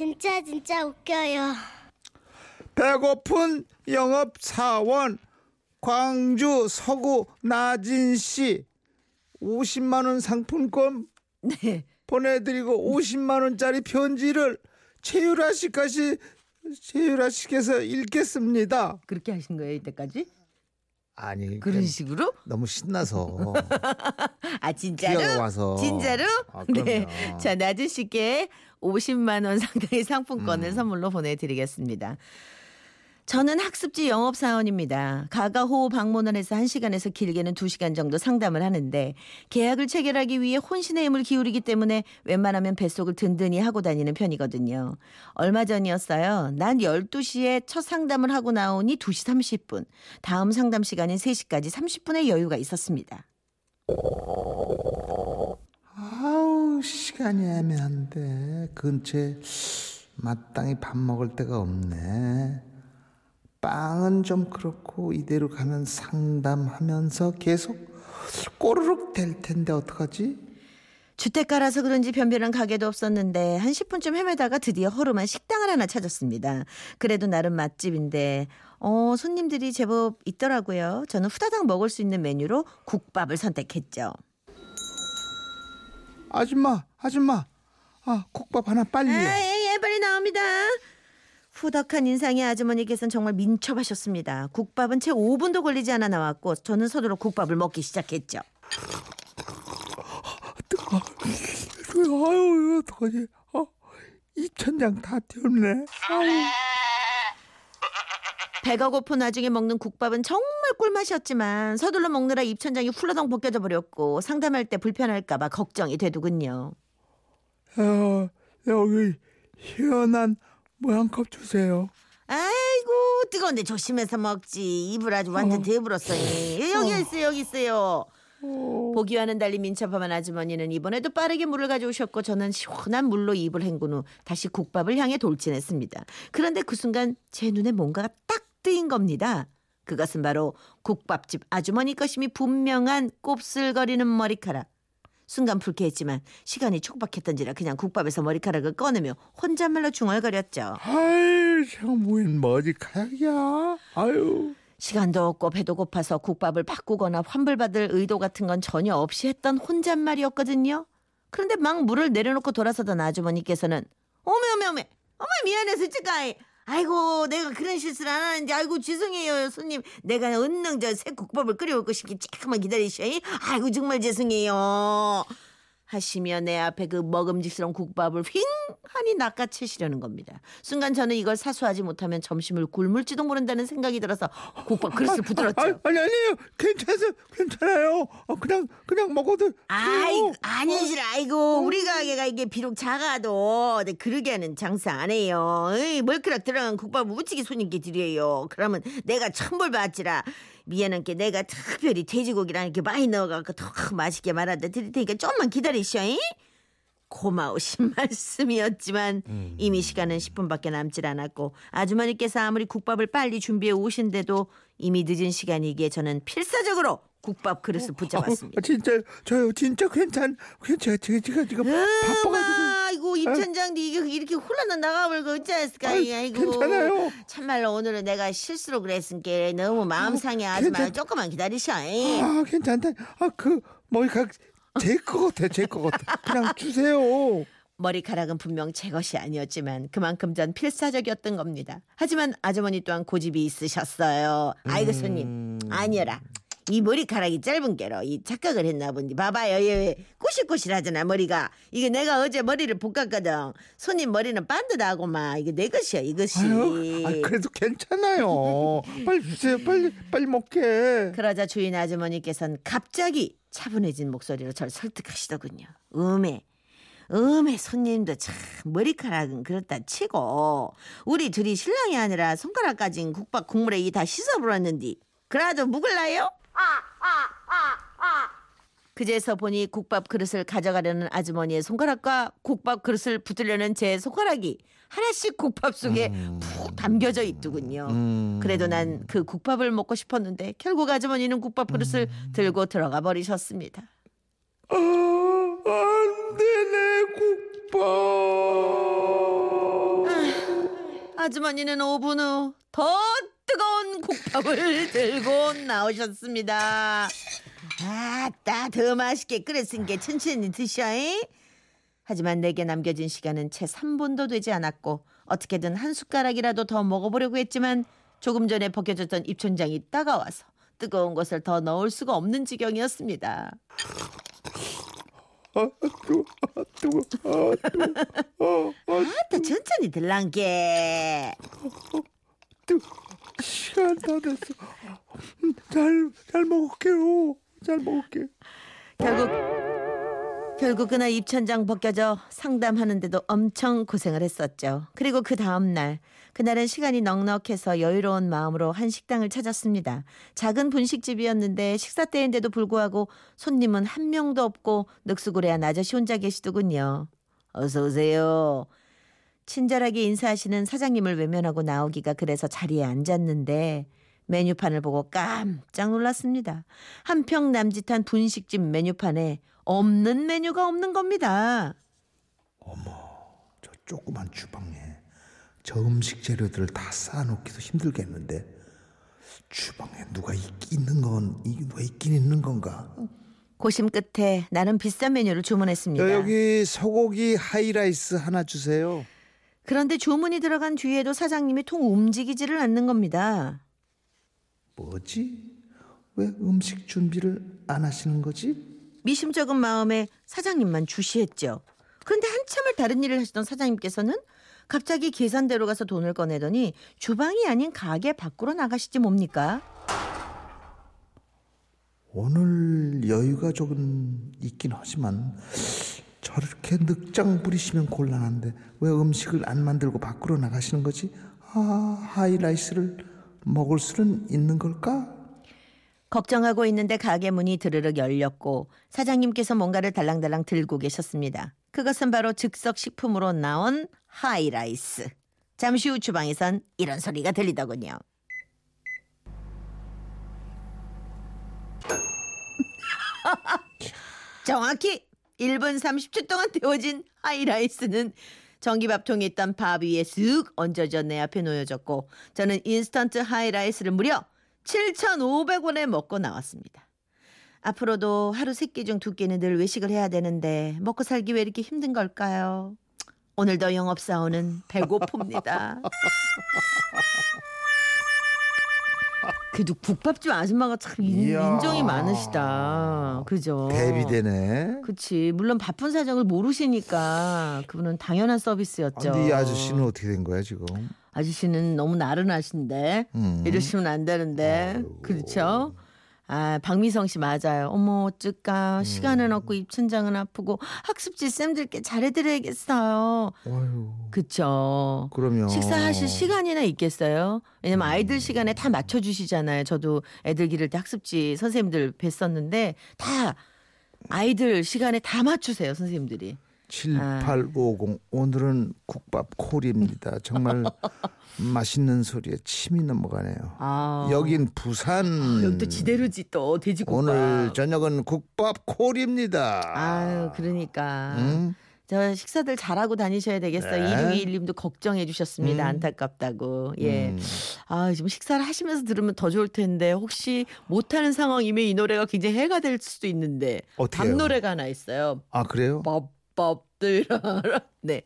진짜 진짜 웃겨요. 배고픈 영업 사원 광주 서구 나진 씨 50만 원 상품권 네. 보내드리고 50만 원짜리 편지를 최유라 씨까지 최유라 씨께서 읽겠습니다. 그렇게 하신 거예요 이때까지? 아니 그런 식으로? 너무 신나서 아 진짜로? 와서. 진짜로? 아, 그럼요. 네. 자 나주 씨께 50만 원 상당의 상품권을 음. 선물로 보내드리겠습니다. 저는 학습지 영업사원입니다. 가가호 방문을 해서 1시간에서 길게는 2시간 정도 상담을 하는데 계약을 체결하기 위해 혼신의 힘을 기울이기 때문에 웬만하면 뱃속을 든든히 하고 다니는 편이거든요. 얼마 전이었어요. 난 12시에 첫 상담을 하고 나오니 2시 30분. 다음 상담 시간인 3시까지 30분의 여유가 있었습니다. 시간이 애매한데 근처에 마땅히 밥 먹을 데가 없네. 빵은 좀 그렇고 이대로 가면 상담하면서 계속 꼬르륵 될 텐데 어떡하지? 주택가라서 그런지 변변한 가게도 없었는데 한 10분쯤 헤매다가 드디어 허름한 식당을 하나 찾았습니다. 그래도 나름 맛집인데 어, 손님들이 제법 있더라고요. 저는 후다닥 먹을 수 있는 메뉴로 국밥을 선택했죠. 아줌마, 아줌마, 아 국밥 하나 빨리요. 아, 예, 예, 빨리 나옵니다. 후덕한 인상의 아주머니께서는 정말 민첩하셨습니다. 국밥은 채 5분도 걸리지 않아 나왔고 저는 서둘러 국밥을 먹기 시작했죠. 뜨거. 아유 이거 어떡하지? 어, 입천장 다 튀었네. 아유. 배가 고픈 나중에 먹는 국밥은 정말 꿀맛이었지만 서둘러 먹느라 입천장이 훌러덩 벗겨져 버렸고 상담할 때 불편할까봐 걱정이 되더군요. 어, 여기 시원한 뭐한컵 주세요. 아이고 뜨거운데 조심해서 먹지 입을 아주 완전 어. 대불었어 여기 있어요 여기 있어요 어, 보기와는 달리 민첩한 아주머니는 이번에도 빠르게 물을 가져오셨고 저는 시원한 물로 입을 헹군 후 다시 국밥을 향해 돌진했습니다 그런데 그 순간 제 눈에 뭔가가 딱 뜨인 겁니다 그것은 바로 국밥집 아주머니 것임이 분명한 곱슬거리는 머리카락 순간 불쾌했지만 시간이 촉박했던지라 그냥 국밥에서 머리카락을 꺼내며 혼잣말로 중얼거렸죠 아유 참 뭐인 머리카락이야. 아유. 시간도 없고 배도 고파서 국밥을 바꾸거나 환불받을 의도 같은 건 전혀 없이 했던 혼잣말이었거든요. 그런데 막 물을 내려놓고 돌아서던 아주머니께서는 어메 어메 어메 어메 미안해 솔직히 아이고 내가 그런 실수를 안 하는데 아이고 죄송해요 손님. 내가 은능 저 새 국밥을 끓여올 것이기 조금만 기다리셔 아이고 정말 죄송해요 하시며 내 앞에 그 먹음직스러운 국밥을 휑하니 낚아채시려는 겁니다. 순간 저는 이걸 사수하지 못하면 점심을 굶을지도 모른다는 생각이 들어서 국밥 그릇을 부드럽죠. 아, 아니 아니에요. 괜찮아요. 괜찮아요. 어, 그냥 그냥 먹어도 아이 돼요. 아니시라 아이고 우리 가게가 이게 비록 작아도 내 그러게는 장사 안 해요. 에이, 멀크락 들어간 국밥을 우찌기 손님께 드려요. 그러면 내가 천벌 받지라 미안한 게 내가 특별히 돼지고기랑 이렇게 많이 넣어갖고 더 맛있게 말아다 드릴 테니까 좀만 기다리 셔. 잉? 고마우신 말씀이었지만 이미 시간은 10분밖에 남질 않았고 아주머니께서 아무리 국밥을 빨리 준비해 오신데도 이미 늦은 시간이기에 저는 필사적으로 국밥 그릇을 붙잡았습니다. 아, 진짜 저요 진짜 괜찮 괜찮 제가 제가 지금 바빠가지고 아이고 입천장도 이게 이렇게 홀라나 나가버리고 어찌 했을까 아이, 아이고 괜찮아요. 참말로 오늘은 내가 실수로 그랬으니까 너무 마음 상해하지 괜찮- 말고 조금만 기다리셔 잉. 아 괜찮다. 아그 머리카락 제거 같아 제거 같아. 그냥 주세요. 머리카락은 분명 제 것이 아니었지만 그만큼 전 필사적이었던 겁니다. 하지만 아주머니 또한 고집이 있으셨어요. 아이고 손님 아니여라. 이 머리카락이 짧은 게로 이 착각을 했나 본디 봐봐요 얘 꼬실꼬실하잖아 머리가 이게 내가 어제 머리를 볶았거든 손님 머리는 반듯하고 막 이게 내 것이야 이것이 아유, 아, 그래도 괜찮아요. 빨리 주세요. 빨리 빨리 먹게. 그러자 주인 아주머니께서는 갑자기 차분해진 목소리로 저를 설득하시더군요. 음에 음에 손님도 참 머리카락은 그렇다 치고 우리 둘이 신랑이 아니라 손가락까진 국밥 국물에 이 다 씻어버렸는디 그래도 묵을라요? 그제서 보니 국밥 그릇을 가져가려는 아주머니의 손가락과 국밥 그릇을 붙으려는 제 손가락이 하나씩 국밥 속에 푹 담겨져 있더군요. 음. 그래도 난 그 국밥을 먹고 싶었는데 결국 아주머니는 국밥 그릇을 들고 들어가 버리셨습니다. 아, 안 되네 국밥. 아주머니는 5분 후 더 뜨거운 국밥을 들고 나오셨습니다. 아따 더 맛있게 끓였으니까 천천히 드셔잉. 하지만 내게 남겨진 시간은 채 3분도 되지 않았고 어떻게든 한 숟가락이라도 더 먹어보려고 했지만 조금 전에 벗겨졌던 입천장이 따가워서 뜨거운 것을 더 넣을 수가 없는 지경이었습니다. 아 뜨거 아 뜨거 아 뜨거 아, 아 아따 천천히 들랑게. 시간 다 됐어 잘 잘 먹을게요 잘 먹을게 결국 결국 그날 입천장 벗겨져 상담하는데도 엄청 고생을 했었죠. 그리고 그 다음 날 그날은 시간이 넉넉해서 여유로운 마음으로 한 식당을 찾았습니다. 작은 분식집이었는데 식사 때인데도 불구하고 손님은 한 명도 없고 늑수구레한 아저씨 혼자 계시더군요. 어서 오세요. 친절하게 인사하시는 사장님을 외면하고 나오기가 그래서 자리에 앉았는데 메뉴판을 보고 깜짝 놀랐습니다. 한평 남짓한 분식집 메뉴판에 없는 메뉴가 없는 겁니다. 저 조그만 주방에 저 음식 재료들을 다 쌓아놓기도 힘들겠는데 주방에 누가 있, 있는 건 이- 누가 있긴 있는 건가? 고심 끝에 나름 비싼 메뉴를 주문했습니다. 저 여기 소고기 하이라이스 하나 주세요. 그런데 주문이 들어간 뒤에도 사장님이 통 움직이지를 않는 겁니다. 뭐지? 왜 음식 준비를 안 하시는 거지? 미심쩍은 마음에 사장님만 주시했죠. 그런데 한참을 다른 일을 하시던 사장님께서는 갑자기 계산대로 가서 돈을 꺼내더니 주방이 아닌 가게 밖으로 나가시지 뭡니까? 오늘 여유가 조금 있긴 하지만 저렇게 늑장 부리시면 곤란한데 왜 음식을 안 만들고 밖으로 나가시는 거지? 아 하이라이스를 먹을 수는 있는 걸까? 걱정하고 있는데 가게 문이 드르륵 열렸고 사장님께서 뭔가를 달랑달랑 들고 계셨습니다. 그것은 바로 즉석 식품으로 나온 하이라이스. 잠시 후 주방에선 이런 소리가 들리더군요. 정확히 1분 30초 동안 데워진 하이라이스는 전기밥통에 있던 밥 위에 쓱 얹어져 내 앞에 놓여졌고 저는 인스턴트 하이라이스를 무려 7,500원에 먹고 나왔습니다. 앞으로도 하루 세 끼 중 두 끼는 늘 외식을 해야 되는데 먹고 살기 왜 이렇게 힘든 걸까요? 오늘도 영업사원은 배고픕니다. 그래도 국밥집 아줌마가 참 인, 이야. 인정이 많으시다. 그죠? 대비되네. 그치. 물론 바쁜 사정을 모르시니까 그분은 당연한 아, 서비스였죠. 근데 이 아저씨는 어떻게 된 거야 지금? 아저씨는 너무 나른하신데 음. 이러시면 안 되는데 아이고. 그렇죠? 아 박미성 씨 맞아요. 어머 어쩔까 음. 시간은 없고 입천장은 아프고 학습지 쌤들께 잘해드려야겠어요. 그쵸? 그러면 식사하실 시간이나 있겠어요? 왜냐면 아이들 시간에 다 맞춰주시잖아요. 저도 애들 기를 때 학습지 선생님들 뵀었는데 다 아이들 시간에 다 맞추세요 선생님들이. 7850 오늘은 국밥 콜입니다. 정말 맛있는 소리에 침이 넘어가네요. 아 여긴 부산. 여기 또 지대로지 또 돼지국밥. 오늘 저녁은 국밥 콜입니다. 아유 그러니까 응? 저 식사들 잘하고 다니셔야 되겠어요. 네. 2621님도 걱정해 주셨습니다. 음. 안타깝다고. 예. 음. 아 지금 식사를 하시면서 들으면 더 좋을 텐데 혹시 못하는 상황이면 이 노래가 굉장히 해가 될 수도 있는데 어떻게 밤? 노래가 하나 있어요. 아 그래요? 법법들어라. 네.